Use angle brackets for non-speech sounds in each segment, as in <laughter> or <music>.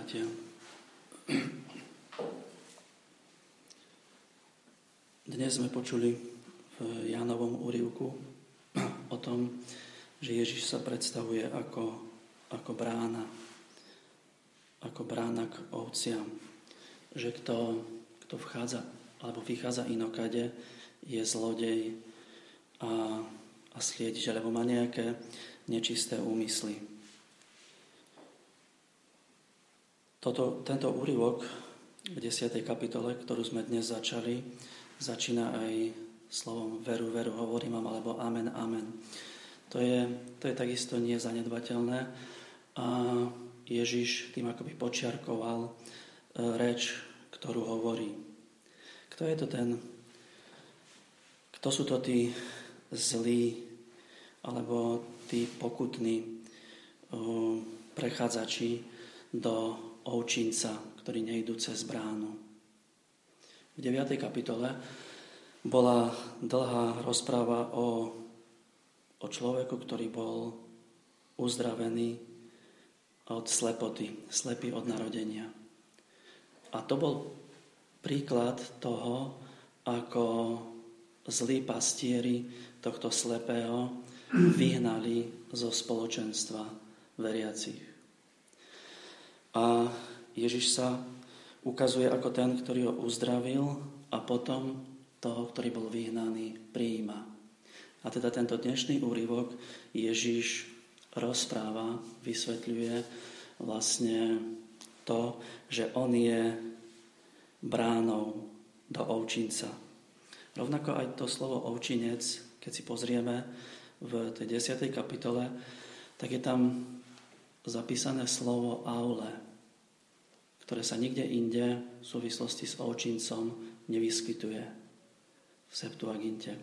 bratia. Dnes sme počuli v Jánovom úrivku o tom, že Ježiš sa predstavuje ako, ako brána, ako brána k ovciam. Že kto, kto vchádza alebo vychádza inokade, je zlodej a, a sliedič, alebo má nejaké nečisté úmysly. Toto, tento úryvok v 10. kapitole, ktorú sme dnes začali, začína aj slovom veru, veru, hovorím vám, alebo amen, amen. To je, to je takisto nezanedbateľné a Ježiš tým akoby počiarkoval e, reč, ktorú hovorí. Kto je to ten, kto sú to tí zlí alebo tí pokutní e, prechádzači do ovčinca, ktorí nejdú cez bránu. V 9. kapitole bola dlhá rozpráva o, o človeku, ktorý bol uzdravený od slepoty, slepý od narodenia. A to bol príklad toho, ako zlí pastieri tohto slepého vyhnali zo spoločenstva veriacich. A Ježiš sa ukazuje ako ten, ktorý ho uzdravil a potom toho, ktorý bol vyhnaný, prijíma. A teda tento dnešný úryvok Ježiš rozpráva, vysvetľuje vlastne to, že on je bránou do ovčinca. Rovnako aj to slovo ovčinec, keď si pozrieme v tej 10. kapitole, tak je tam zapísané slovo aule, ktoré sa nikde inde v súvislosti s ovčincom nevyskytuje v Septuaginte.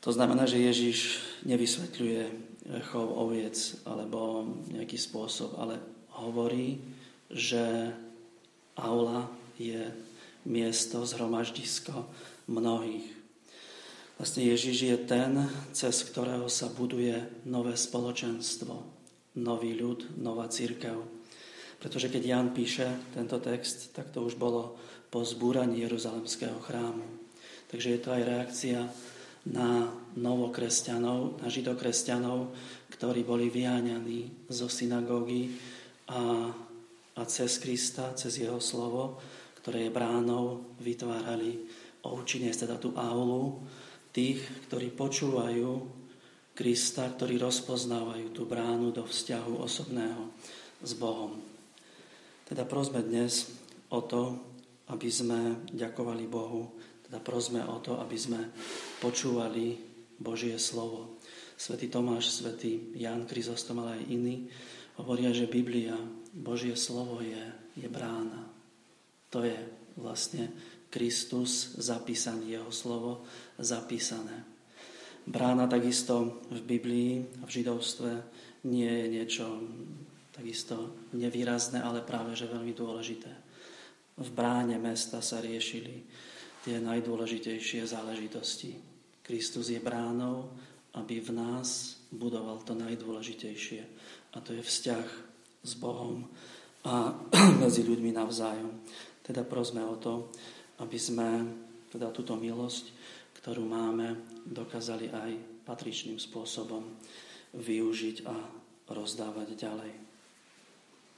To znamená, že Ježiš nevysvetľuje chov oviec alebo nejaký spôsob, ale hovorí, že aula je miesto, zhromaždisko mnohých. Vlastne Ježiš je ten, cez ktorého sa buduje nové spoločenstvo, nový ľud, nová církev. Pretože keď Jan píše tento text, tak to už bolo po zbúraní Jeruzalemského chrámu. Takže je to aj reakcia na novokresťanov, na židokresťanov, ktorí boli vyháňaní zo synagógy a, a cez Krista, cez jeho slovo, ktoré je bránou, vytvárali ovčine, teda tú aulu tých, ktorí počúvajú Krista, ktorí rozpoznávajú tú bránu do vzťahu osobného s Bohom. Teda prosme dnes o to, aby sme ďakovali Bohu, teda prosme o to, aby sme počúvali Božie slovo. Svetý Tomáš, svätý Jan Kryzostom, ale aj iní hovoria, že Biblia, Božie slovo je, je brána. To je vlastne Kristus zapísaný, jeho slovo zapísané. Brána takisto v Biblii, v židovstve nie je niečo takisto nevýrazné, ale práve že veľmi dôležité. V bráne mesta sa riešili tie najdôležitejšie záležitosti. Kristus je bránou, aby v nás budoval to najdôležitejšie. A to je vzťah s Bohom a <clears throat> medzi ľuďmi navzájom. Teda prosme o to, aby sme teda túto milosť ktorú máme, dokázali aj patričným spôsobom využiť a rozdávať ďalej.